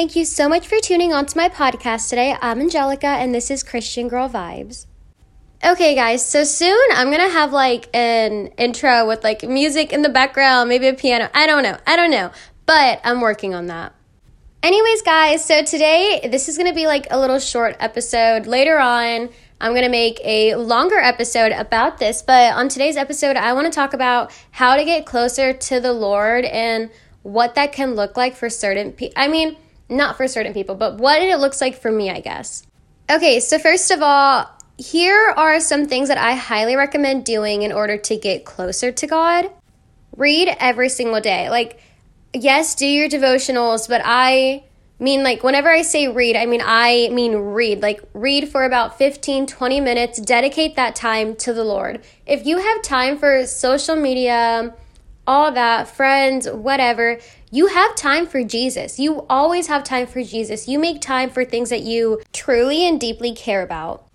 thank you so much for tuning on to my podcast today. I'm Angelica, and this is Christian Girl Vibes. Okay, guys, so soon I'm gonna have like an intro with like music in the background, maybe a piano. I don't know. I don't know. But I'm working on that. Anyways, guys, so today this is gonna be like a little short episode. Later on, I'm gonna make a longer episode about this, but on today's episode, I wanna talk about how to get closer to the Lord and what that can look like for certain people. I mean, not for certain people, but what it looks like for me, I guess. Okay, so first of all, here are some things that I highly recommend doing in order to get closer to God. Read every single day. Like, yes, do your devotionals, but I mean, like, whenever I say read, I mean, I mean read. Like, read for about 15, 20 minutes, dedicate that time to the Lord. If you have time for social media, all that, friends, whatever, you have time for Jesus. You always have time for Jesus. You make time for things that you truly and deeply care about.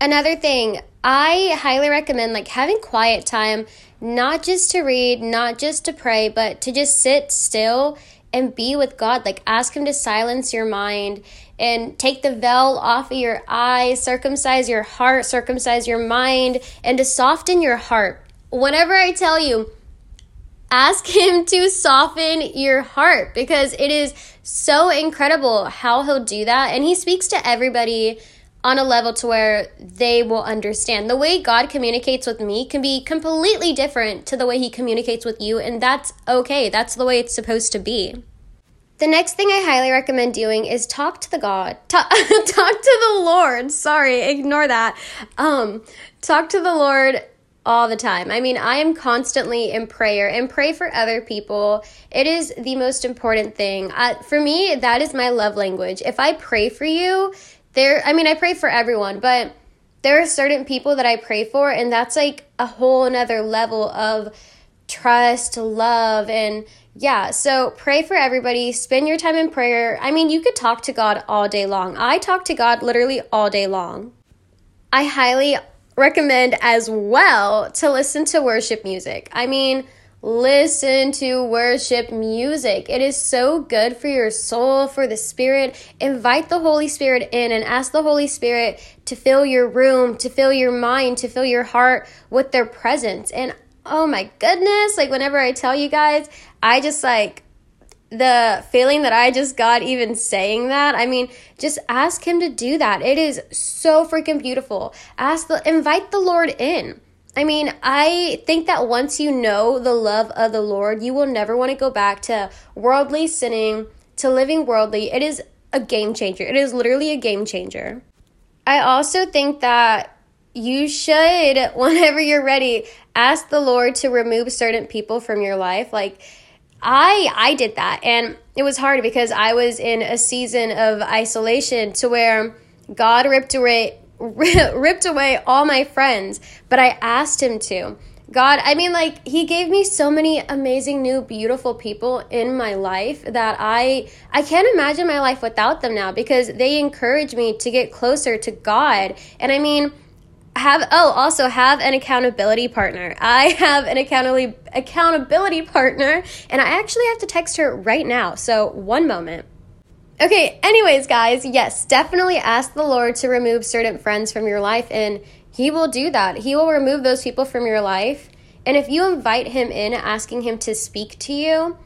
Another thing, I highly recommend like having quiet time, not just to read, not just to pray, but to just sit still and be with God. Like ask him to silence your mind and take the veil off of your eyes, circumcise your heart, circumcise your mind, and to soften your heart. Whenever I tell you, ask him to soften your heart because it is so incredible how he'll do that and he speaks to everybody on a level to where they will understand. The way God communicates with me can be completely different to the way he communicates with you and that's okay. That's the way it's supposed to be. The next thing I highly recommend doing is talk to the God. Talk, talk to the Lord. Sorry, ignore that. Um talk to the Lord all the time. I mean, I am constantly in prayer and pray for other people. It is the most important thing. Uh, for me, that is my love language. If I pray for you, there, I mean, I pray for everyone, but there are certain people that I pray for, and that's like a whole another level of trust, love, and yeah. So pray for everybody. Spend your time in prayer. I mean, you could talk to God all day long. I talk to God literally all day long. I highly recommend as well to listen to worship music. I mean, listen to worship music. It is so good for your soul, for the spirit. Invite the Holy Spirit in and ask the Holy Spirit to fill your room, to fill your mind, to fill your heart with their presence. And oh my goodness, like whenever I tell you guys, I just like the feeling that I just got even saying that. I mean, just ask him to do that. It is so freaking beautiful. Ask the invite the Lord in. I mean, I think that once you know the love of the Lord, you will never want to go back to worldly sinning, to living worldly. It is a game changer. It is literally a game changer. I also think that you should, whenever you're ready, ask the Lord to remove certain people from your life. Like, I I did that and it was hard because I was in a season of isolation to where God ripped away ripped away all my friends, but I asked him to. God, I mean like he gave me so many amazing new beautiful people in my life that I I can't imagine my life without them now because they encourage me to get closer to God. And I mean, have oh also have an accountability partner i have an accountability accountability partner and i actually have to text her right now so one moment okay anyways guys yes definitely ask the lord to remove certain friends from your life and he will do that he will remove those people from your life and if you invite him in asking him to speak to you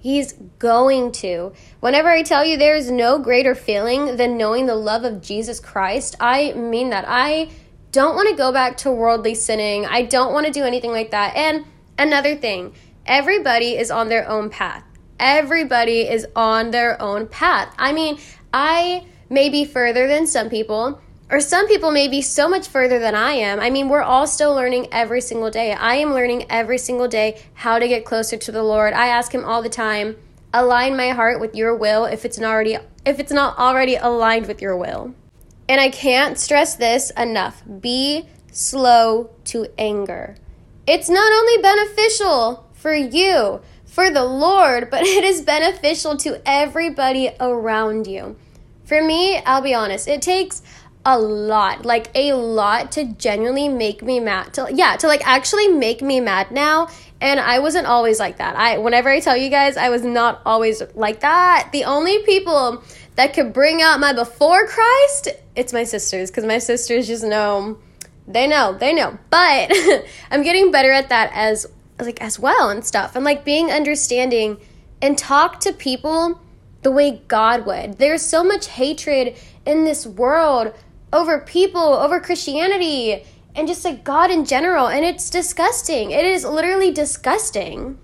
He's going to. Whenever I tell you there is no greater feeling than knowing the love of Jesus Christ, I mean that. I don't want to go back to worldly sinning. I don't want to do anything like that. And another thing, everybody is on their own path. Everybody is on their own path. I mean, I may be further than some people, or some people may be so much further than I am. I mean, we're all still learning every single day. I am learning every single day how to get closer to the Lord. I ask him all the time, align my heart with your will if it's not already if it's not already aligned with your will. And I can't stress this enough be slow to anger. It's not only beneficial for you, for the Lord, but it is beneficial to everybody around you. For me, I'll be honest, it takes a lot, like a lot to genuinely make me mad. To yeah, to like actually make me mad now. And I wasn't always like that. I whenever I tell you guys, I was not always like that. The only people that could bring out my before Christ, it's my sisters because my sisters just know. They know, they know. But I'm getting better at that as like as well and stuff. And like being understanding and talk to people the way God would. There's so much hatred in this world over people, over Christianity, and just like God in general. And it's disgusting. It is literally disgusting.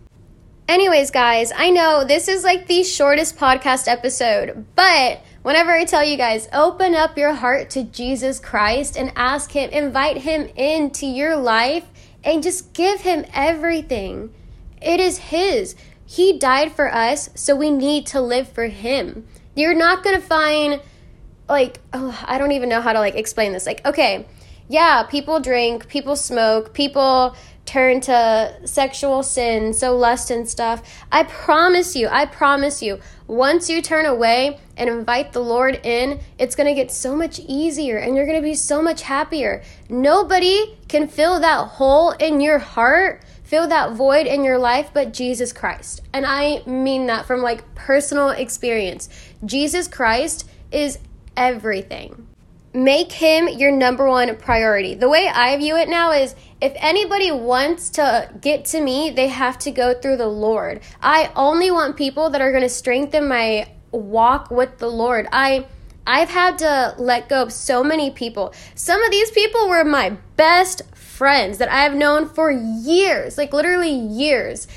Anyways, guys, I know this is like the shortest podcast episode, but whenever I tell you guys, open up your heart to Jesus Christ and ask Him, invite Him into your life, and just give Him everything. It is His. He died for us, so we need to live for Him. You're not gonna find like oh, I don't even know how to like explain this. Like, okay, yeah, people drink, people smoke, people turn to sexual sin, so lust and stuff. I promise you, I promise you, once you turn away and invite the Lord in, it's going to get so much easier and you're going to be so much happier. Nobody can fill that hole in your heart, fill that void in your life but Jesus Christ. And I mean that from like personal experience. Jesus Christ is everything. Make him your number one priority. The way I view it now is if anybody wants to get to me, they have to go through the Lord. I only want people that are going to strengthen my walk with the Lord. I I've had to let go of so many people. Some of these people were my best friends that I've known for years, like literally years.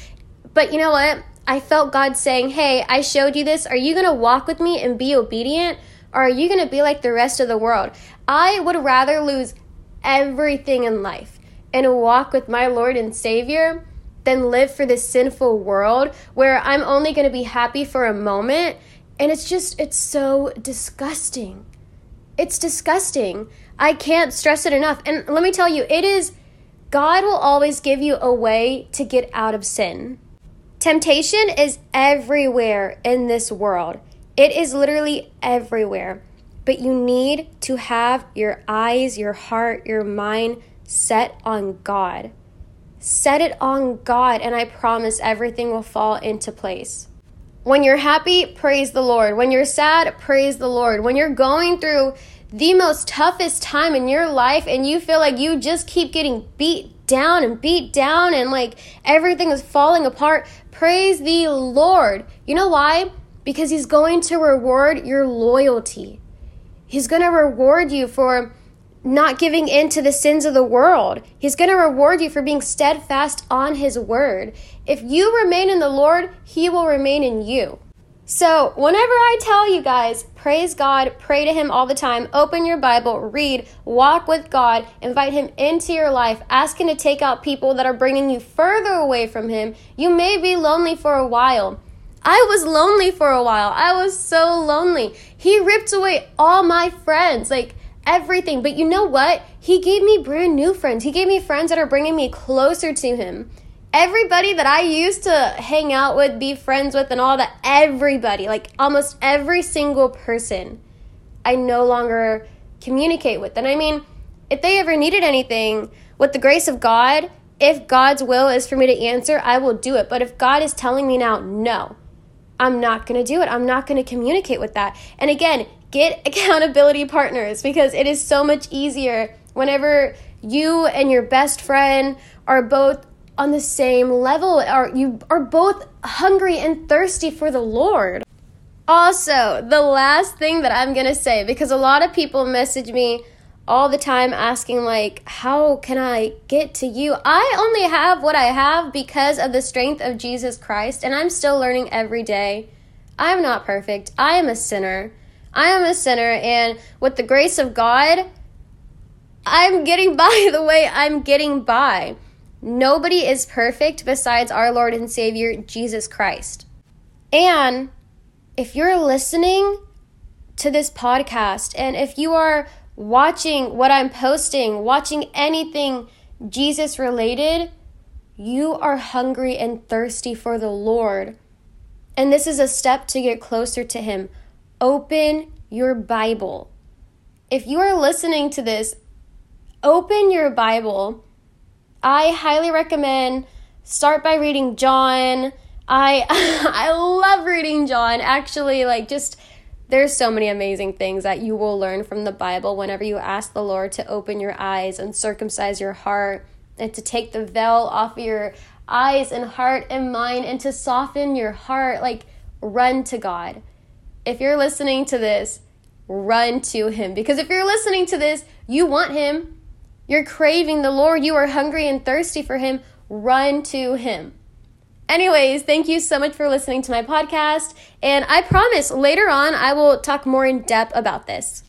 But you know what? I felt God saying, Hey, I showed you this. Are you going to walk with me and be obedient? Or are you going to be like the rest of the world? I would rather lose everything in life and walk with my Lord and Savior than live for this sinful world where I'm only going to be happy for a moment. And it's just, it's so disgusting. It's disgusting. I can't stress it enough. And let me tell you, it is, God will always give you a way to get out of sin. Temptation is everywhere in this world. It is literally everywhere. But you need to have your eyes, your heart, your mind set on God. Set it on God, and I promise everything will fall into place. When you're happy, praise the Lord. When you're sad, praise the Lord. When you're going through the most toughest time in your life and you feel like you just keep getting beat down and beat down and like everything is falling apart, praise the Lord. You know why? Because He's going to reward your loyalty. He's going to reward you for not giving in to the sins of the world. He's going to reward you for being steadfast on His word. If you remain in the Lord, He will remain in you. So, whenever I tell you guys, praise God, pray to Him all the time, open your Bible, read, walk with God, invite Him into your life, ask Him to take out people that are bringing you further away from Him, you may be lonely for a while. I was lonely for a while. I was so lonely. He ripped away all my friends, like everything. But you know what? He gave me brand new friends. He gave me friends that are bringing me closer to him. Everybody that I used to hang out with, be friends with, and all that, everybody, like almost every single person, I no longer communicate with. And I mean, if they ever needed anything, with the grace of God, if God's will is for me to answer, I will do it. But if God is telling me now, no, I'm not going to do it. I'm not going to communicate with that. And again, get accountability partners because it is so much easier whenever you and your best friend are both on the same level or you are both hungry and thirsty for the Lord. Also, the last thing that I'm going to say because a lot of people message me all the time asking like how can i get to you? I only have what i have because of the strength of jesus christ and i'm still learning every day. I'm not perfect. I am a sinner. I am a sinner and with the grace of god i'm getting by the way i'm getting by. Nobody is perfect besides our lord and savior jesus christ. And if you're listening to this podcast and if you are watching what I'm posting, watching anything Jesus related, you are hungry and thirsty for the Lord. And this is a step to get closer to Him. Open your Bible. if you are listening to this, open your Bible. I highly recommend start by reading John. I I love reading John. Actually, like just there's so many amazing things that you will learn from the Bible whenever you ask the Lord to open your eyes and circumcise your heart and to take the veil off of your eyes and heart and mind and to soften your heart. Like, run to God. If you're listening to this, run to Him. Because if you're listening to this, you want Him. You're craving the Lord. You are hungry and thirsty for Him. Run to Him. Anyways, thank you so much for listening to my podcast. And I promise later on I will talk more in depth about this.